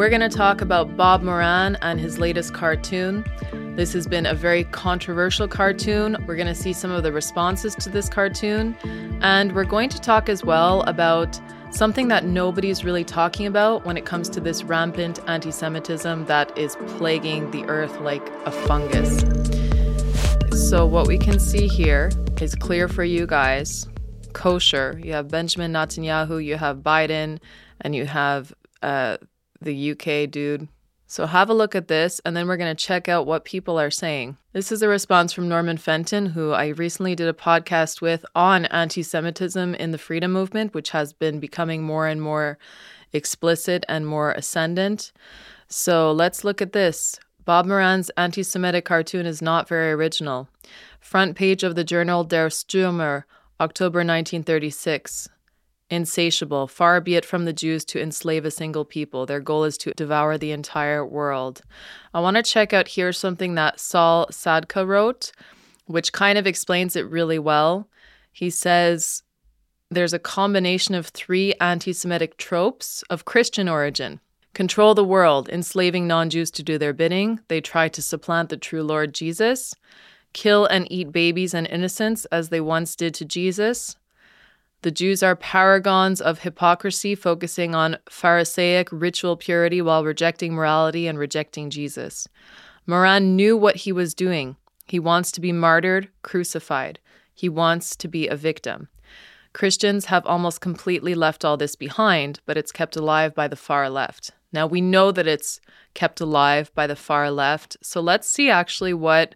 We're going to talk about Bob Moran and his latest cartoon. This has been a very controversial cartoon. We're going to see some of the responses to this cartoon. And we're going to talk as well about something that nobody's really talking about when it comes to this rampant anti Semitism that is plaguing the earth like a fungus. So, what we can see here is clear for you guys kosher. You have Benjamin Netanyahu, you have Biden, and you have uh, the UK dude. So have a look at this, and then we're going to check out what people are saying. This is a response from Norman Fenton, who I recently did a podcast with on anti Semitism in the freedom movement, which has been becoming more and more explicit and more ascendant. So let's look at this. Bob Moran's anti Semitic cartoon is not very original. Front page of the journal Der Stürmer, October 1936. Insatiable, far be it from the Jews to enslave a single people. Their goal is to devour the entire world. I want to check out here something that Saul Sadka wrote, which kind of explains it really well. He says there's a combination of three anti Semitic tropes of Christian origin control the world, enslaving non Jews to do their bidding. They try to supplant the true Lord Jesus, kill and eat babies and innocents as they once did to Jesus the Jews are paragons of hypocrisy, focusing on Pharisaic ritual purity while rejecting morality and rejecting Jesus. Moran knew what he was doing. He wants to be martyred, crucified. He wants to be a victim. Christians have almost completely left all this behind, but it's kept alive by the far left. Now we know that it's kept alive by the far left, so let's see actually what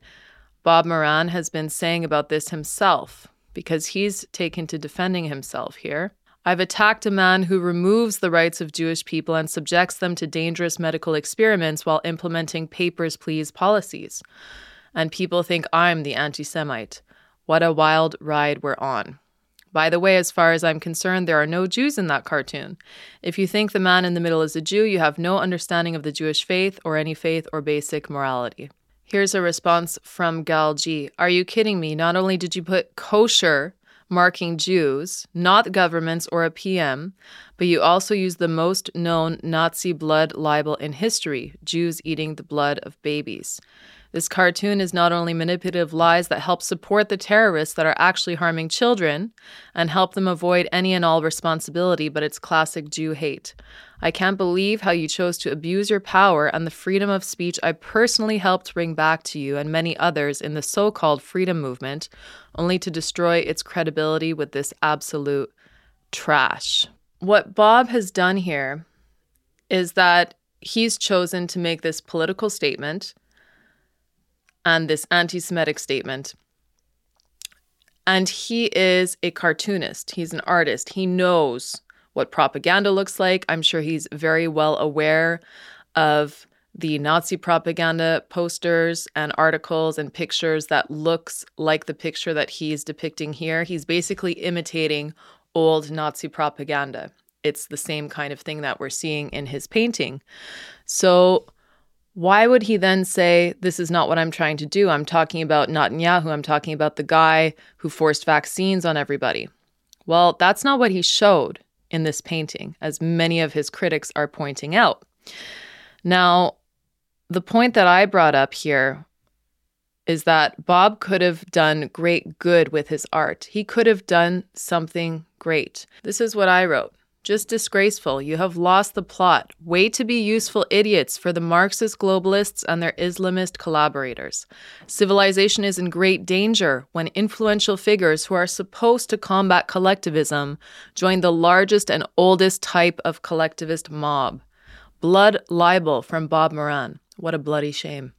Bob Moran has been saying about this himself because he's taken to defending himself here. I've attacked a man who removes the rights of Jewish people and subjects them to dangerous medical experiments while implementing papers, please policies. And people think I'm the anti Semite. What a wild ride we're on. By the way, as far as I'm concerned, there are no Jews in that cartoon. If you think the man in the middle is a Jew, you have no understanding of the Jewish faith or any faith or basic morality. Here's a response from Gal G. Are you kidding me? Not only did you put kosher marking Jews, not governments or a PM, but you also use the most known Nazi blood libel in history Jews eating the blood of babies. This cartoon is not only manipulative lies that help support the terrorists that are actually harming children and help them avoid any and all responsibility, but it's classic Jew hate. I can't believe how you chose to abuse your power and the freedom of speech I personally helped bring back to you and many others in the so called freedom movement, only to destroy its credibility with this absolute trash. What Bob has done here is that he's chosen to make this political statement and this anti Semitic statement. And he is a cartoonist, he's an artist. He knows what propaganda looks like. I'm sure he's very well aware of the Nazi propaganda posters and articles and pictures that looks like the picture that he's depicting here. He's basically imitating old Nazi propaganda. It's the same kind of thing that we're seeing in his painting. So why would he then say, This is not what I'm trying to do? I'm talking about Netanyahu. I'm talking about the guy who forced vaccines on everybody. Well, that's not what he showed in this painting, as many of his critics are pointing out. Now, the point that I brought up here is that Bob could have done great good with his art. He could have done something great. This is what I wrote. Just disgraceful. You have lost the plot. Way to be useful idiots for the Marxist globalists and their Islamist collaborators. Civilization is in great danger when influential figures who are supposed to combat collectivism join the largest and oldest type of collectivist mob. Blood libel from Bob Moran. What a bloody shame.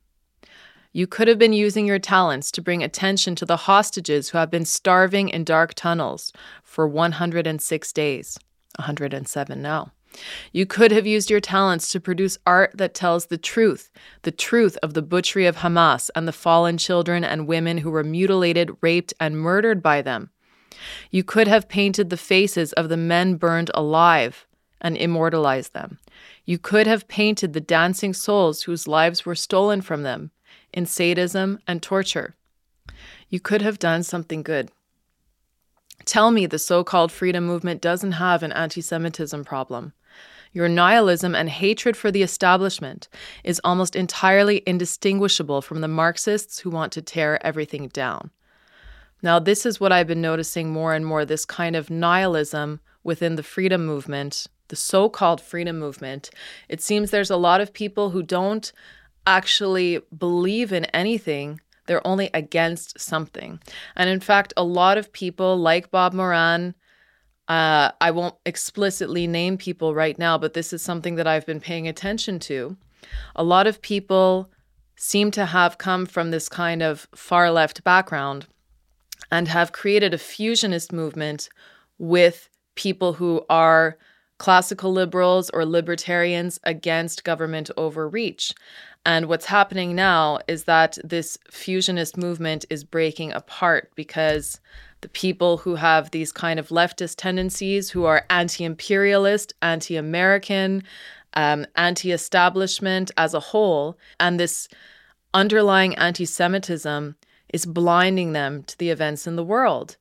You could have been using your talents to bring attention to the hostages who have been starving in dark tunnels for 106 days. 107 now. You could have used your talents to produce art that tells the truth, the truth of the butchery of Hamas and the fallen children and women who were mutilated, raped, and murdered by them. You could have painted the faces of the men burned alive and immortalized them. You could have painted the dancing souls whose lives were stolen from them in sadism and torture. You could have done something good. Tell me the so called freedom movement doesn't have an anti Semitism problem. Your nihilism and hatred for the establishment is almost entirely indistinguishable from the Marxists who want to tear everything down. Now, this is what I've been noticing more and more this kind of nihilism within the freedom movement, the so called freedom movement. It seems there's a lot of people who don't actually believe in anything they're only against something. And in fact, a lot of people like Bob Moran, uh, I won't explicitly name people right now, but this is something that I've been paying attention to. A lot of people seem to have come from this kind of far left background and have created a fusionist movement with people who are classical liberals or libertarians against government overreach. And what's happening now is that this fusionist movement is breaking apart because the people who have these kind of leftist tendencies, who are anti imperialist, anti American, um, anti establishment as a whole, and this underlying anti Semitism is blinding them to the events in the world.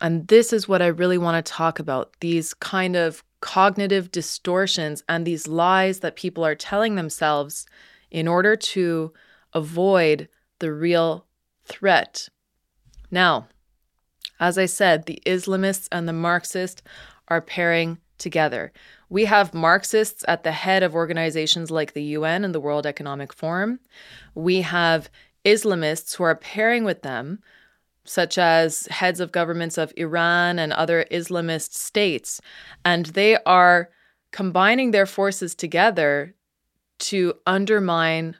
And this is what I really want to talk about these kind of cognitive distortions and these lies that people are telling themselves in order to avoid the real threat. Now, as I said, the Islamists and the Marxists are pairing together. We have Marxists at the head of organizations like the UN and the World Economic Forum. We have Islamists who are pairing with them, such as heads of governments of Iran and other Islamist states. And they are combining their forces together to undermine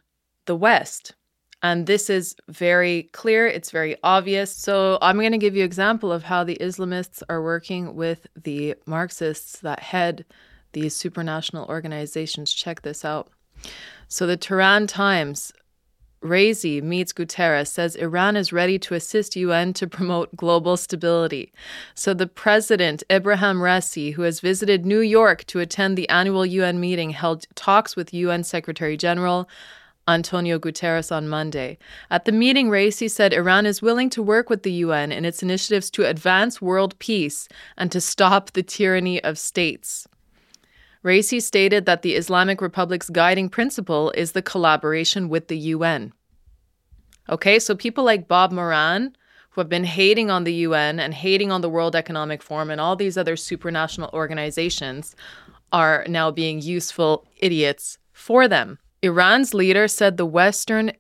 the West. And this is very clear, it's very obvious. So I'm going to give you an example of how the Islamists are working with the Marxists that head these supranational organizations. Check this out. So the Tehran Times Raisi meets Guterres, says Iran is ready to assist UN to promote global stability. So the president, Ibrahim Raisi, who has visited New York to attend the annual UN meeting, held talks with UN Secretary General Antonio Guterres on Monday. At the meeting, Raisi said Iran is willing to work with the UN in its initiatives to advance world peace and to stop the tyranny of states. Raisi stated that the Islamic Republic's guiding principle is the collaboration with the UN. Okay, so people like Bob Moran, who have been hating on the UN and hating on the World Economic Forum and all these other supranational organizations, are now being useful idiots for them. Iran's leader said the Western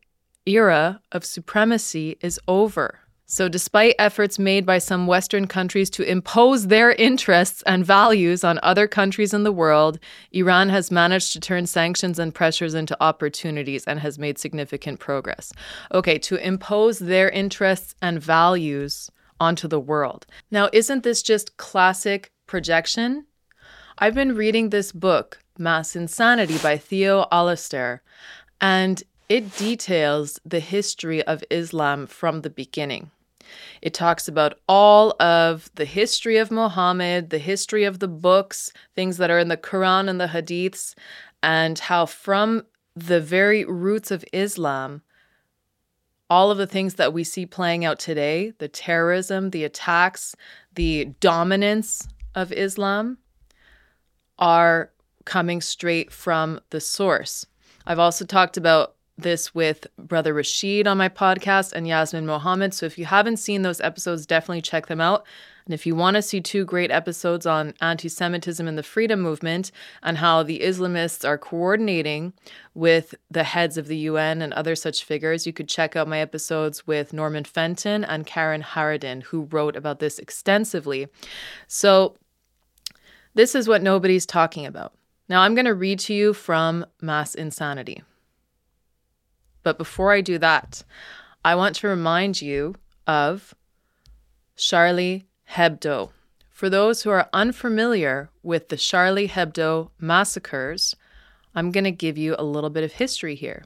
era of supremacy is over. So, despite efforts made by some Western countries to impose their interests and values on other countries in the world, Iran has managed to turn sanctions and pressures into opportunities and has made significant progress. Okay, to impose their interests and values onto the world. Now, isn't this just classic projection? I've been reading this book, Mass Insanity by Theo Allaster, and it details the history of Islam from the beginning. It talks about all of the history of Muhammad, the history of the books, things that are in the Quran and the Hadiths, and how from the very roots of Islam, all of the things that we see playing out today the terrorism, the attacks, the dominance of Islam are coming straight from the source. I've also talked about this with Brother Rashid on my podcast and Yasmin Mohammed. So if you haven't seen those episodes, definitely check them out. And if you want to see two great episodes on anti Semitism and the freedom movement and how the Islamists are coordinating with the heads of the UN and other such figures, you could check out my episodes with Norman Fenton and Karen Harridan, who wrote about this extensively. So, this is what nobody's talking about. Now, I'm going to read to you from Mass Insanity. But before I do that, I want to remind you of Charlie Hebdo. For those who are unfamiliar with the Charlie Hebdo massacres, I'm going to give you a little bit of history here.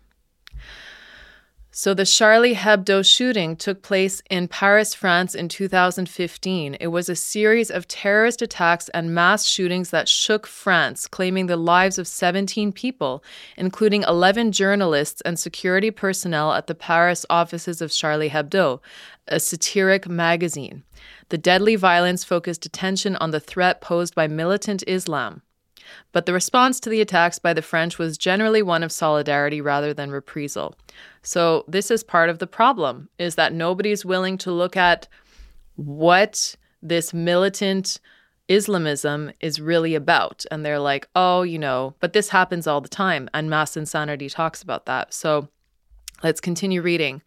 So, the Charlie Hebdo shooting took place in Paris, France in 2015. It was a series of terrorist attacks and mass shootings that shook France, claiming the lives of 17 people, including 11 journalists and security personnel at the Paris offices of Charlie Hebdo, a satiric magazine. The deadly violence focused attention on the threat posed by militant Islam. But the response to the attacks by the French was generally one of solidarity rather than reprisal. So this is part of the problem is that nobody's willing to look at what this militant Islamism is really about. And they're like, oh, you know, but this happens all the time. And Mass Insanity talks about that. So let's continue reading.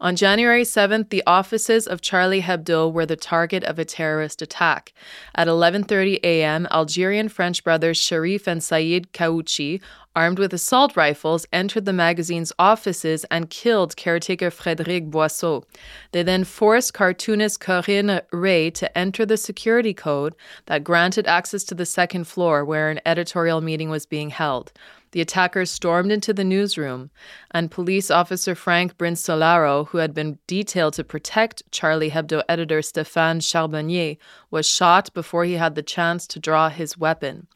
On January 7th, the offices of Charlie Hebdo were the target of a terrorist attack. At 11:30 a.m., Algerian French brothers Chérif and Saïd Kouachi, armed with assault rifles, entered the magazine's offices and killed caretaker Frédéric Boisseau. They then forced cartoonist Corinne Rey to enter the security code that granted access to the second floor where an editorial meeting was being held. The attackers stormed into the newsroom, and police officer Franck Brinsolaro, who had been detailed to protect Charlie Hebdo editor Stéphane Charbonnier, was shot before he had the chance to draw his weapon.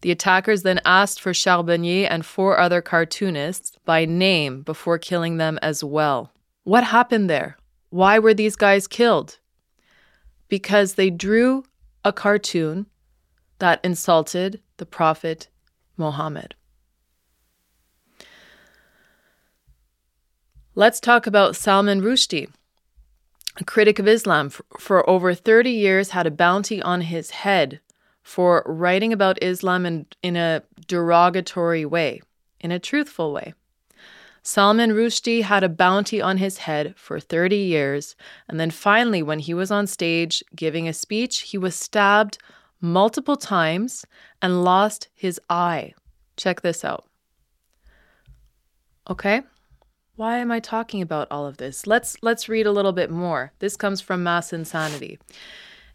The attackers then asked for Charbonnier and four other cartoonists by name before killing them as well. What happened there? Why were these guys killed? Because they drew a cartoon that insulted the Prophet Muhammad. Let's talk about Salman Rushdie. A critic of Islam for, over 30 years had a bounty on his head for writing about Islam in, in a derogatory way, in a truthful way. Salman Rushdie had a bounty on his head for 30 years, and then finally, when he was on stage giving a speech, he was stabbed multiple times and lost his eye. Check this out. Okay? Why am I talking about all of this? Let's let's read a little bit more. This comes from Mass Insanity.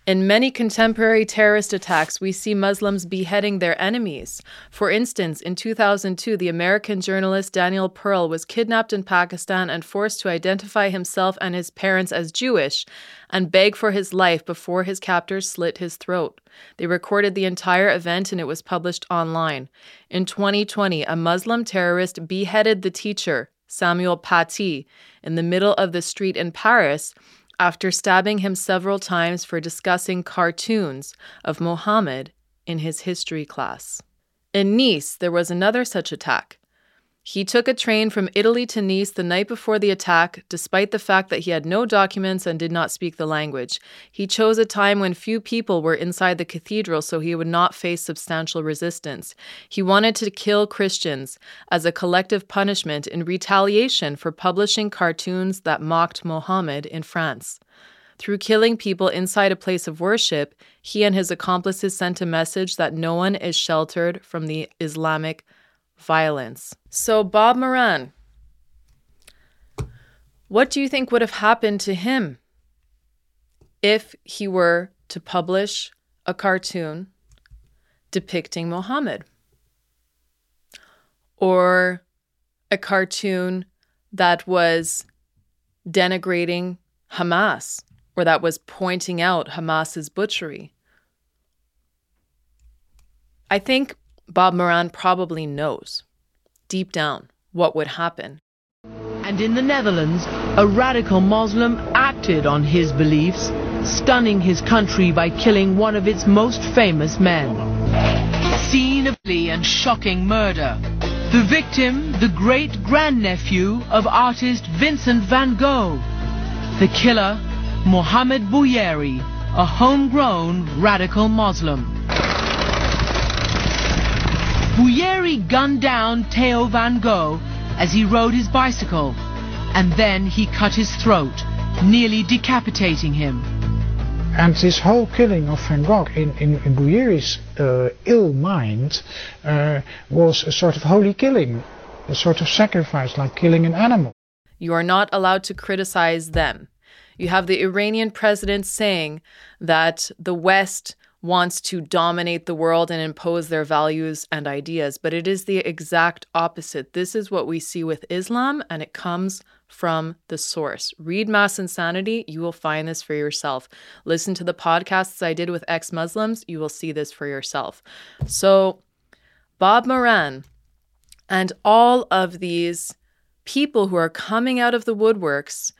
In many contemporary terrorist attacks, we see Muslims beheading their enemies. For instance, in 2002, the American journalist Daniel Pearl was kidnapped in Pakistan and forced to identify himself and his parents as Jewish and beg for his life before his captors slit his throat. They recorded the entire event and it was published online. In 2020, a Muslim terrorist beheaded the teacher, Samuel Paty, in the middle of the street in Paris after stabbing him several times for discussing cartoons of Mohammed in his history class. In Nice, there was another such attack. He took a train from Italy to Nice the night before the attack, despite the fact that he had no documents and did not speak the language. He chose a time when few people were inside the cathedral so he would not face substantial resistance. He wanted to kill Christians as a collective punishment in retaliation for publishing cartoons that mocked Mohammed in France. Through killing people inside a place of worship, he and his accomplices sent a message that no one is sheltered from the Islamic violence. So, Bob Moran, what do you think would have happened to him if he were to publish a cartoon depicting Mohammed? Or a cartoon that was denigrating Hamas or that was pointing out Hamas's butchery? I think Bob Moran probably knows deep down what would happen. And in the Netherlands, a radical Muslim acted on his beliefs, stunning his country by killing one of its most famous men. Scene of and shocking murder. The victim, the great grandnephew of artist Vincent van Gogh. The killer, Mohammed Bouyeri, a homegrown radical Muslim. Bouyeri gunned down Theo van Gogh as he rode his bicycle, and then he cut his throat, nearly decapitating him. And this whole killing of Van Gogh in, in, in Bouyeri's uh, ill mind uh, was a sort of holy killing, a sort of sacrifice, like killing an animal. You are not allowed to criticize them. You have the Iranian president saying that the West wants to dominate the world and impose their values and ideas, but it is the exact opposite. This is what we see with Islam, and it comes from the source. Read Mass Insanity, you will find this for yourself. Listen to the podcasts I did with ex Muslims, you will see this for yourself. So, Bob Moran and all of these people who are coming out of the woodworks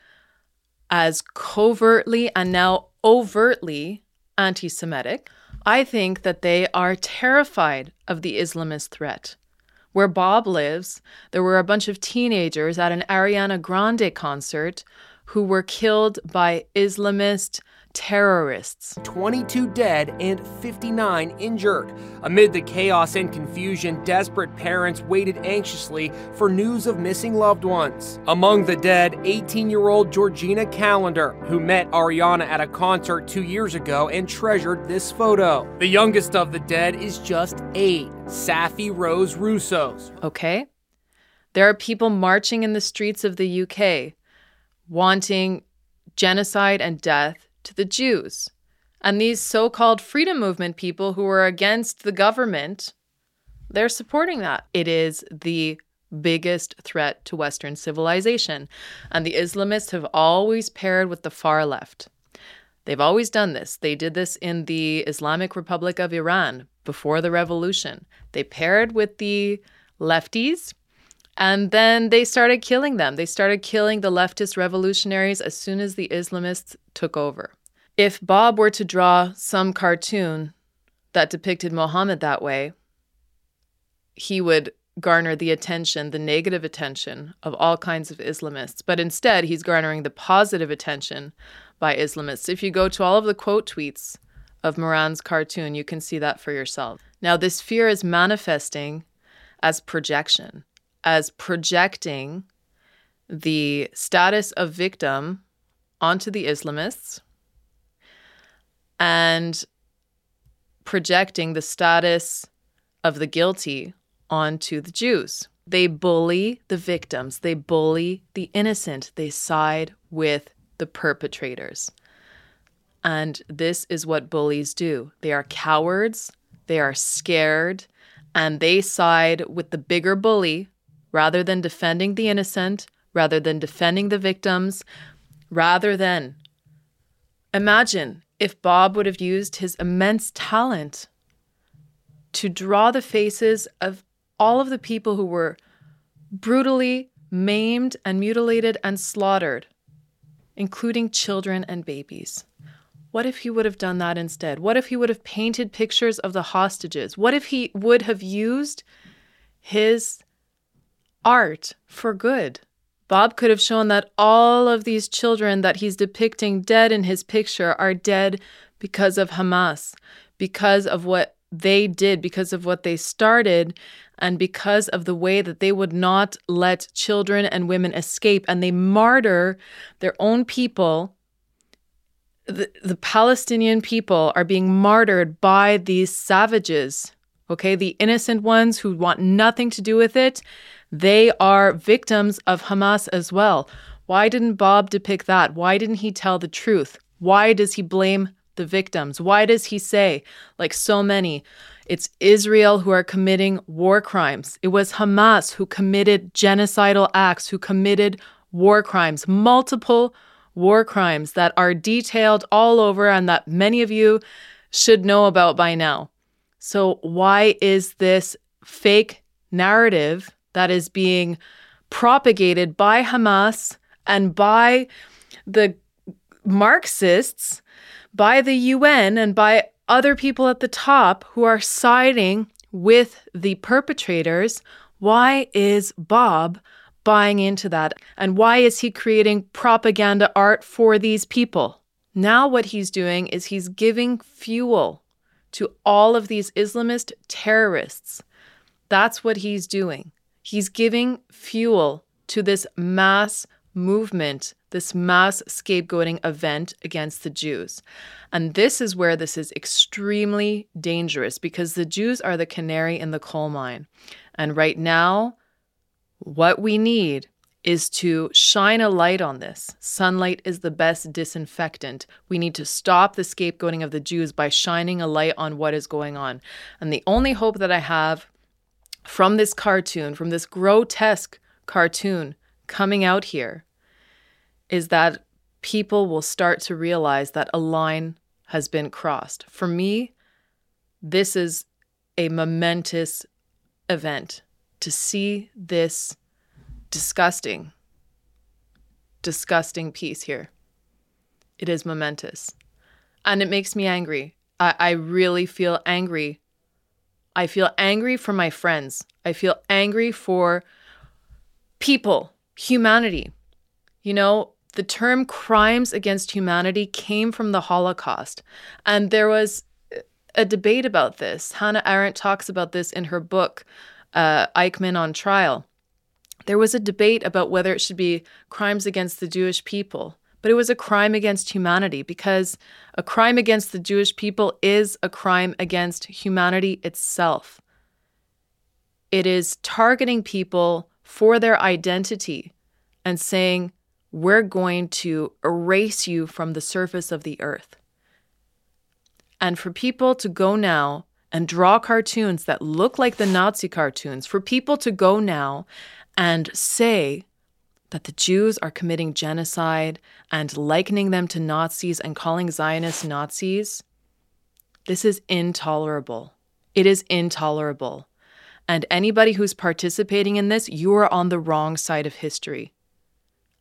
as covertly and now overtly anti Semitic I think that they are terrified of the Islamist threat. Where Bob lives, there were a bunch of teenagers at an Ariana Grande concert who were killed by Islamist terrorists. 22 dead and 59 injured. Amid the chaos and confusion, desperate parents waited anxiously for news of missing loved ones. Among the dead, 18 year old Georgina Callander, who met Ariana at a concert two years ago and treasured this photo. The youngest of the dead is just eight, Saffie Rose Roussos. Okay. There are people marching in the streets of the UK wanting genocide and death to the Jews. And these so called freedom movement people who are against the government, they're supporting that. It is the biggest threat to Western civilization. And the Islamists have always paired with the far left. They've always done this. They did this in the Islamic Republic of Iran before the revolution. They paired with the lefties and then they started killing them. They started killing the leftist revolutionaries as soon as the Islamists took over. If Bob were to draw some cartoon that depicted Mohammed that way, he would garner the attention, the negative attention of all kinds of Islamists. But instead, he's garnering the positive attention by Islamists. If you go to all of the quote tweets of Moran's cartoon, you can see that for yourself. Now, this fear is manifesting as projection as projecting the status of victim onto the Islamists and projecting the status of the guilty onto the Jews. They bully the victims, they bully the innocent, they side with the perpetrators. And this is what bullies do they are cowards, they are scared, and they side with the bigger bully rather than defending the innocent, rather than defending the victims, rather than. Imagine if Bob would have used his immense talent to draw the faces of all of the people who were brutally maimed and mutilated and slaughtered, including children and babies. What if he would have done that instead? What if he would have painted pictures of the hostages? What if he would have used his art for good. Bob could have shown that all of these children that he's depicting dead in his picture are dead because of Hamas, because of what they did, because of what they started, and because of the way that they would not let children and women escape and they martyr their own people. The, the Palestinian people are being martyred by these savages, okay? The innocent ones who want nothing to do with it they are victims of Hamas as well. Why didn't Bob depict that? Why didn't he tell the truth? Why does he blame the victims? Why does he say, like so many, it's Israel who are committing war crimes? It was Hamas who committed genocidal acts, who committed war crimes, multiple war crimes that are detailed all over and that many of you should know about by now. So, why is this fake narrative that is being propagated by Hamas and by the Marxists, by the UN, and by other people at the top who are siding with the perpetrators. Why is Bob buying into that? And why is he creating propaganda art for these people? Now, what he's doing is he's giving fuel to all of these Islamist terrorists. That's what he's doing. He's giving fuel to this mass movement, this mass scapegoating event against the Jews. And this is where this is extremely dangerous because the Jews are the canary in the coal mine. And right now, what we need is to shine a light on this. Sunlight is the best disinfectant. We need to stop the scapegoating of the Jews by shining a light on what is going on. And the only hope that I have from this cartoon, from this grotesque cartoon coming out here, is that people will start to realize that a line has been crossed. For me, this is a momentous event to see this disgusting, disgusting piece here. It is momentous. And it makes me angry. I, I really feel angry. I feel angry for my friends. I feel angry for people, humanity. You know, the term crimes against humanity came from the Holocaust. And there was a debate about this. Hannah Arendt talks about this in her book, uh, Eichmann on Trial. There was a debate about whether it should be crimes against the Jewish people, but it was a crime against humanity because a crime against the Jewish people is a crime against humanity itself. It is targeting people for their identity and saying, we're going to erase you from the surface of the earth. And for people to go now and draw cartoons that look like the Nazi cartoons, for people to go now and say that the Jews are committing genocide and likening them to Nazis and calling Zionists Nazis, this is intolerable. It is intolerable. And anybody who's participating in this, you are on the wrong side of history.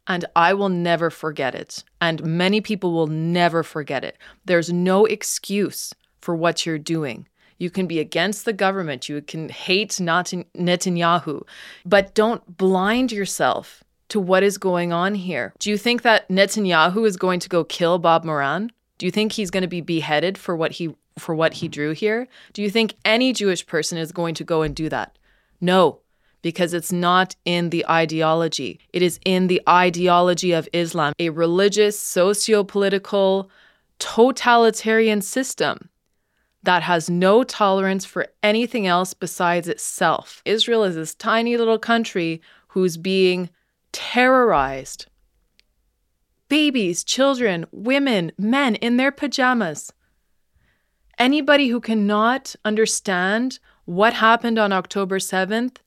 And I will never forget it. And many people will never forget it. There's no excuse for what you're doing. You can be against the government, you can hate Netanyahu, but don't blind yourself to what is going on here. Do you think that Netanyahu is going to go kill Bob Moran? Do you think he's going to be beheaded for what he for what he drew here? Do you think any Jewish person is going to go and do that? No because it's not in the ideology. It is in the ideology of Islam, a religious, socio political, totalitarian system that has no tolerance for anything else besides itself. Israel is this tiny little country who's being terrorized. Babies, children, women, men in their pajamas. Anybody who cannot understand what happened on October 7th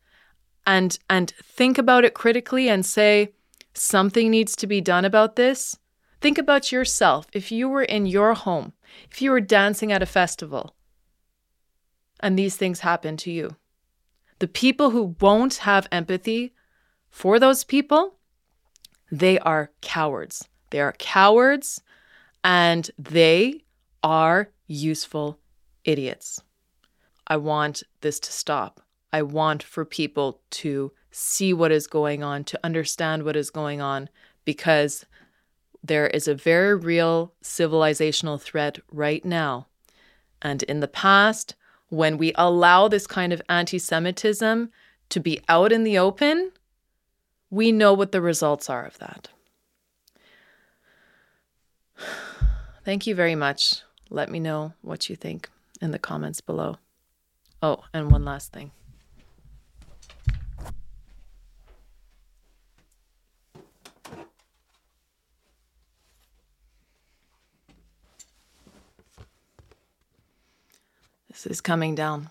and and think about it critically and say something needs to be done about this think about yourself if you were in your home if you were dancing at a festival and these things happen to you the people who won't have empathy for those people they are cowards. They are cowards and they are useful idiots. I want this to stop. I want for people to see what is going on, to understand what is going on, because there is a very real civilizational threat right now. And in the past, when we allow this kind of anti Semitism to be out in the open, we know what the results are of that. Thank you very much. Let me know what you think in the comments below. Oh, and one last thing. This is coming down.